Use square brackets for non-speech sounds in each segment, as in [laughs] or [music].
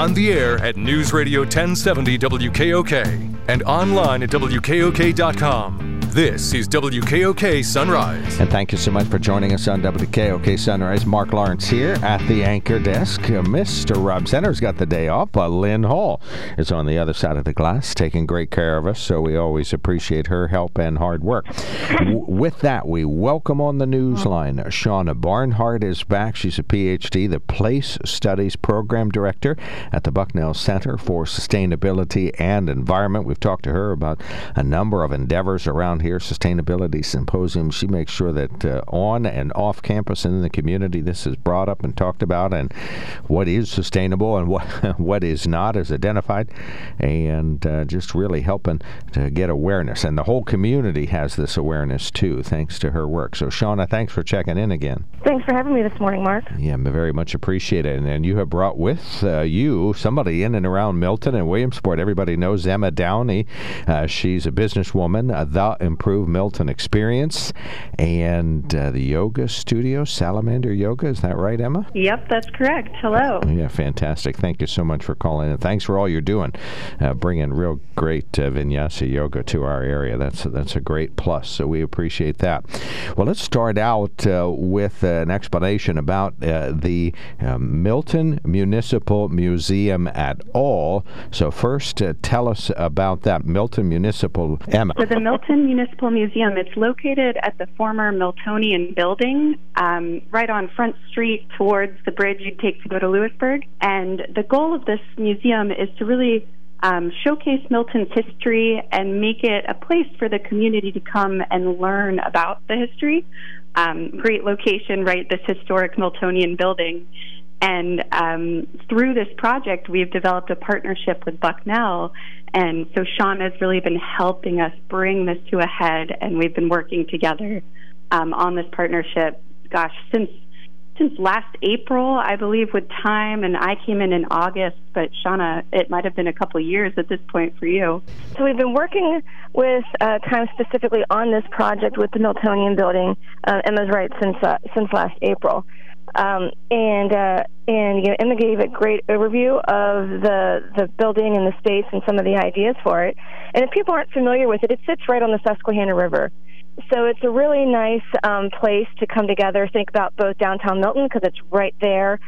On the air at News Radio 1070 WKOK and online at WKOK.com. This is WKOK Sunrise. And thank you so much for joining us on WKOK Sunrise. Mark Lawrence here at the anchor desk. Uh, Mr. Rob Center's got the day off, but Lynn Hall is on the other side of the glass taking great care of us, so we always appreciate her help and hard work. With that, we welcome on the news line Shaunna Barnhart is back. She's a PhD, the Place Studies Program Director at the Bucknell Center for Sustainability and Environment. We've talked to her about a number of endeavors around here, sustainability symposium. She makes sure that uh, on and off campus and in the community, this is brought up and talked about, and what is sustainable and what [laughs] what is not is identified, and uh, just really helping to get awareness. And the whole community has this awareness too, thanks to her work. So, Shaunna, thanks for checking in again. Thanks for having me this morning, Mark. Yeah, very much appreciated. And, and you have brought with uh, you somebody in and around Milton and Williamsport. Everybody knows Emma Downey. Uh, she's a businesswoman, uh, the Improve Milton Experience, and uh, the yoga studio, Salamander Yoga. Is that right, Emma? Yep, that's correct. Hello. Yeah, fantastic. Thank you so much for calling, and thanks for all you're doing, uh, bringing real great uh, vinyasa yoga to our area. That's that's a great plus. So we appreciate that. Well, let's start out uh, with an explanation about uh, the uh, Milton Municipal Museum at all. So first, uh, tell us about that Milton Municipal Emma. So the Milton Municipal Museum, it's located at the former Miltonian building, um, right on Front Street towards the bridge you'd take to go to Lewisburg. And the goal of this museum is to really um, showcase Milton's history and make it a place for the community to come and learn about the history. Um, great location, right? This historic Miltonian building. And um, through this project, we've developed a partnership with Bucknell. And so Sean has really been helping us bring this to a head, and we've been working together um, on this partnership, gosh, since since last April, I believe, with TIME, and I came in in August. But Shaunna, it might have been a couple years at this point for you. So we've been working with uh, TIME specifically on this project with the Miltonian Building. Uh, Emma's right since uh, since last April. Um, and uh, and you know, Emma gave a great overview of the the building and the space and some of the ideas for it. And if people aren't familiar with it, it sits right on the Susquehanna River. So it's a really nice um, place to come together, think about both downtown Milton because it's right there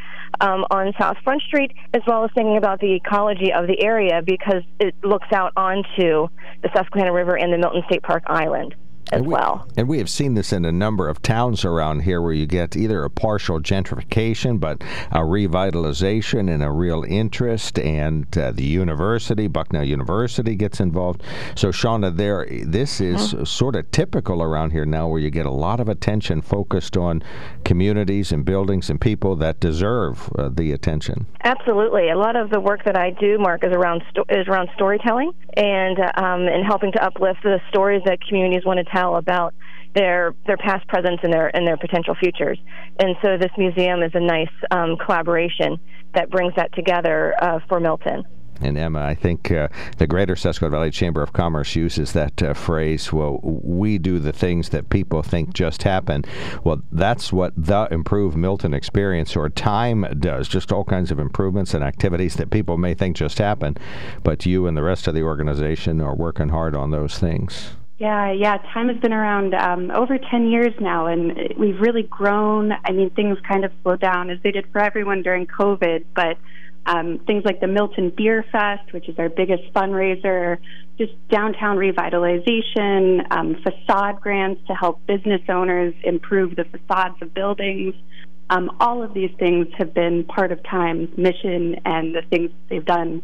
um, on South Front Street, as well as thinking about the ecology of the area because it looks out onto the Susquehanna River and the Milton State Park Island as and we, well. And we have seen this in a number of towns around here where you get either a partial gentrification, but a revitalization and a real interest, and uh, the university, Bucknell University, gets involved. So, Shaunna, there, this is Mm-hmm. sort of typical around here now, where you get a lot of attention focused on communities and buildings and people that deserve uh, the attention. Absolutely, a lot of the work that I do, Mark, is around sto- is around storytelling and um, and helping to uplift the stories that communities want to tell about their their past, present, and their and their potential futures. And so, this museum is a nice um, collaboration that brings that together uh, for Milton. And Emma, I think uh, the Greater Susquehanna Valley Chamber of Commerce uses that uh, phrase, well, we do the things that people think just happen. Well, that's what the Improve Milton Experience or TIME does, just all kinds of improvements and activities that people may think just happen. But you and the rest of the organization are working hard on those things. Yeah, yeah. TIME has been around um, over 10 years now, and we've really grown. I mean, things kind of slowed down as they did for everyone during COVID, but um, things like the Milton Beer Fest, which is our biggest fundraiser, just downtown revitalization, um, facade grants to help business owners improve the facades of buildings. Um, all of these things have been part of TIME's mission and the things they've done.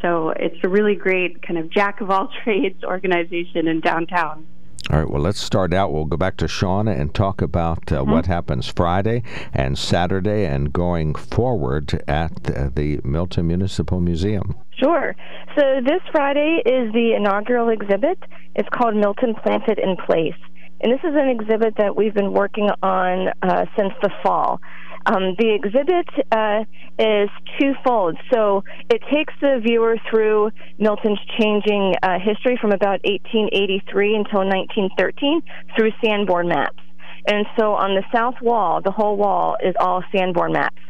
So it's a really great kind of jack of all [laughs] trades organization in downtown. All right, well, let's start out. We'll go back to Shaunna and talk about uh, mm-hmm. what happens Friday and Saturday and going forward at the, the Milton Municipal Museum. Sure. So this Friday is the inaugural exhibit. It's called Milton Planted in Place. And this is an exhibit that we've been working on uh, since the fall. Um, the exhibit uh, is twofold. So it takes the viewer through Milton's changing uh, history from about 1883 until 1913 through Sanborn maps. And so on the south wall, the whole wall is all Sanborn maps.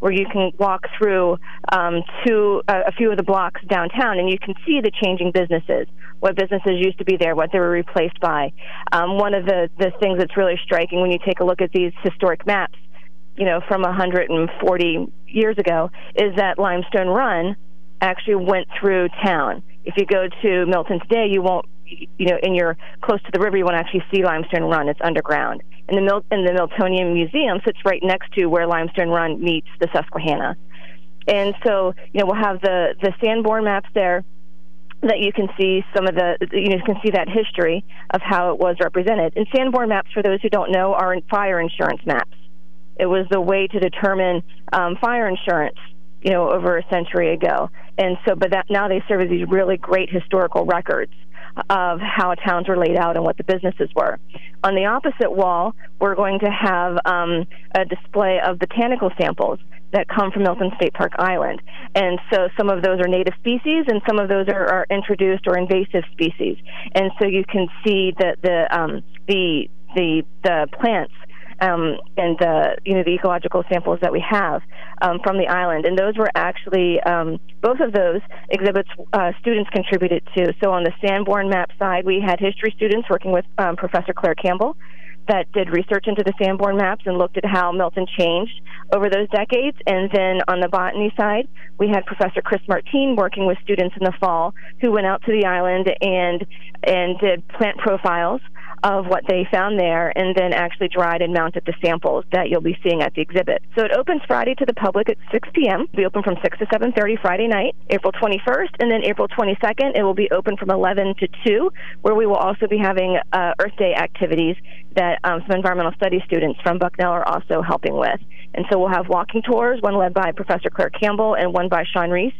where you can walk through um, to uh, a few of the blocks downtown, and you can see the changing businesses, what businesses used to be there, what they were replaced by. Um, one of the the things that's really striking when you take a look at these historic maps, you know, from 140 years ago, is that Limestone Run actually went through town. If you go to Milton today, you won't you know, and you're close to the river, you won't actually see Limestone Run. It's underground. And the, Mil- and the Miltonian Museum sits right next to where Limestone Run meets the Susquehanna. And so, you know, we'll have the, the Sanborn maps there that you can see some of the, you, know, you can see that history of how it was represented. And Sanborn maps, for those who don't know, are fire insurance maps. It was the way to determine um, fire insurance you know, over a century ago. And so, but that now they serve as these really great historical records of how towns were laid out and what the businesses were. On the opposite wall, we're going to have um, a display of botanical samples that come from Milton State Park Island. And so some of those are native species and some of those are, are introduced or invasive species. And so you can see that the, um, the, the, the plants um, and the you know the ecological samples that we have um, from the island, and those were actually um, both of those exhibits uh, students contributed to. So on the Sanborn map side, we had history students working with um, Professor Claire Campbell that did research into the Sanborn maps and looked at how Milton changed over those decades. And then on the botany side, we had Professor Chris Martine working with students in the fall who went out to the island and and did plant profiles of what they found there and then actually dried and mounted the samples that you'll be seeing at the exhibit. So it opens Friday to the public at 6 p.m. Be open from 6 to 7.30 Friday night, April 21st, and then April 22nd it will be open from 11 to 2, where we will also be having uh, Earth Day activities that um, some environmental studies students from Bucknell are also helping with. And so we'll have walking tours, one led by Professor Claire Campbell and one by Sean Reese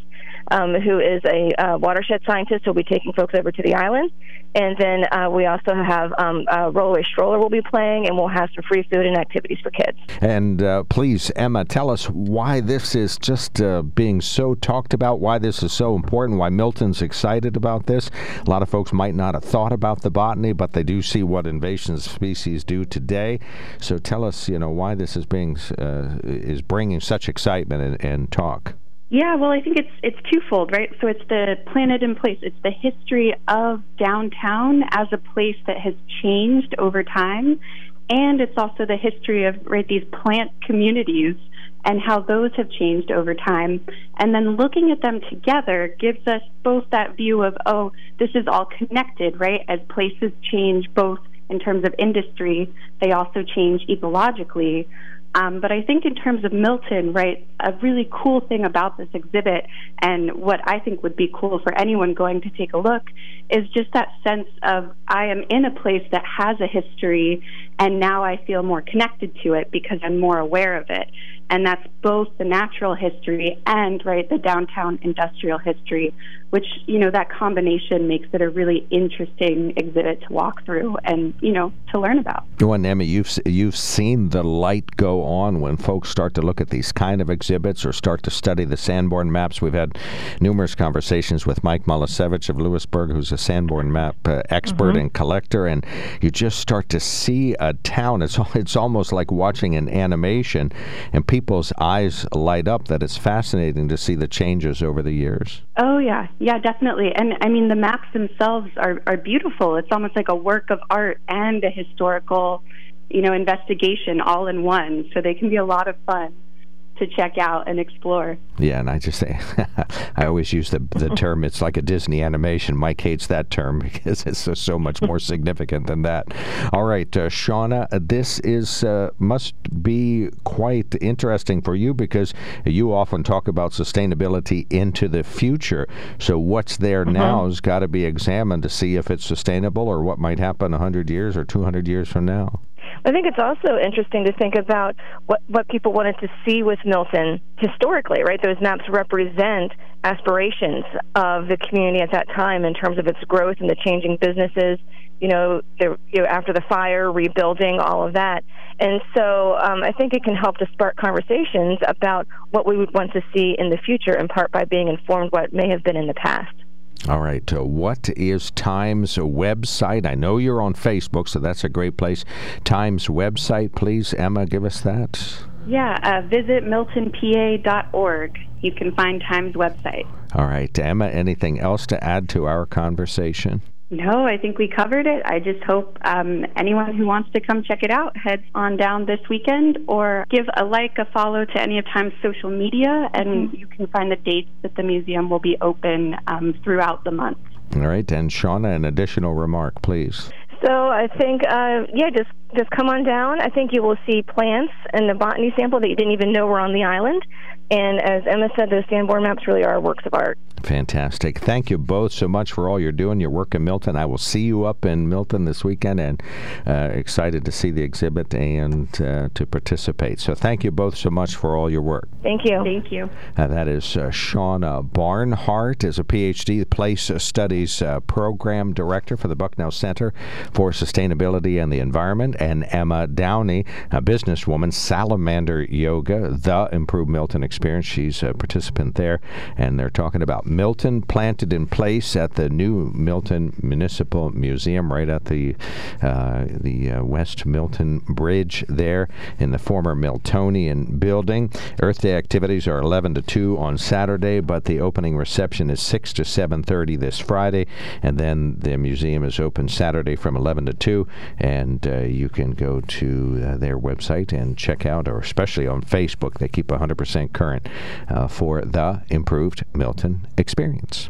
um, who is a uh, watershed scientist, who will be taking folks over to the island. And then uh, we also have um, a rollaway stroller will be playing, and we'll have some free food and activities for kids. And uh, please, Emma, tell us why this is just uh, being so talked about, why this is so important, why Milton's excited about this. A lot of folks might not have thought about the botany, but they do see what invasive species do today. So tell us, you know, why this is being uh, is bringing such excitement and, and talk. Yeah, well, I think it's it's twofold, right? So it's the planted in place. It's the history of downtown as a place that has changed over time, and it's also the history of right these plant communities and how those have changed over time. And then looking at them together gives us both that view of oh, this is all connected, right? As places change both in terms of industry, they also change ecologically. Um, but I think in terms of Milton, right, a really cool thing about this exhibit and what I think would be cool for anyone going to take a look is just that sense of I am in a place that has a history and now I feel more connected to it because I'm more aware of it and that's both the natural history and right the downtown industrial history which you know that combination makes it a really interesting exhibit to walk through and you know to learn about. Well and emma you've you've seen the light go on when folks start to look at these kind of exhibits or start to study the sanborn maps. We've had numerous conversations with mike Molesevich of lewisburg who's a sanborn map uh, expert mm-hmm. and collector and you just start to see a town. It's [laughs] it's almost like watching an animation and people's eyes light up that it's fascinating to see the changes over the years. Oh yeah, yeah, definitely. And I mean, the maps themselves are are beautiful. It's almost like a work of art and a historical, you know, investigation all in one. So they can be a lot of fun to check out and explore. Yeah, and I just say, [laughs] I always use the the [laughs] term. It's like a Disney animation. Mike hates that term [laughs] because it's so, so much more significant than that. All right, uh, Shaunna, this is uh, must be quite interesting for you because you often talk about sustainability into the future. So what's there mm-hmm. now has got to be examined to see if it's sustainable or what might happen 100 years or 200 years from now. I think it's also interesting to think about what, what people wanted to see with Milton historically, right? Those maps represent aspirations of the community at that time in terms of its growth and the changing businesses, you know, the, you know after the fire, rebuilding, all of that. And so um, I think it can help to spark conversations about what we would want to see in the future, in part by being informed what may have been in the past. All right. Uh, what is TIME's website? I know you're on Facebook, so that's a great place. TIME's website, please. Emma, give us that. Yeah, uh, visit miltonpa.org. You can find TIME's website. All right. Emma, anything else to add to our conversation? No, I think we covered it. I just hope um, anyone who wants to come check it out heads on down this weekend or give a like, a follow to any of TIME's social media, and mm-hmm. you can find the dates that the museum will be open um, throughout the month. All right, and Shaunna, an additional remark, please. So I think, uh, yeah, just just come on down. I think you will see plants and the botany sample that you didn't even know were on the island. And as Emma said, those Sanborn maps really are works of art. Fantastic. Thank you both so much for all you're doing, your work in Milton. I will see you up in Milton this weekend and uh, excited to see the exhibit and uh, to participate. So thank you both so much for all your work. Thank you. Thank you. Uh, that is uh, Shaunna Barnhart, is a PhD, Place Studies uh, Program Director for the Bucknell Center for Sustainability and the Environment and Emma Downey, a businesswoman, Salamander Yoga, the Improved Milton Experience. She's a participant there, and they're talking about Milton planted in place at the new Milton Municipal Museum, right at the uh, the uh, West Milton Bridge there in the former Miltonian building. Earth Day activities are 11 to 2 on Saturday, but the opening reception is 6 to 7:30 this Friday, and then the museum is open Saturday from 11 to 2, and uh, you can go to uh, their website and check out, or especially on Facebook, they keep 100% current uh, for the improved Milton experience.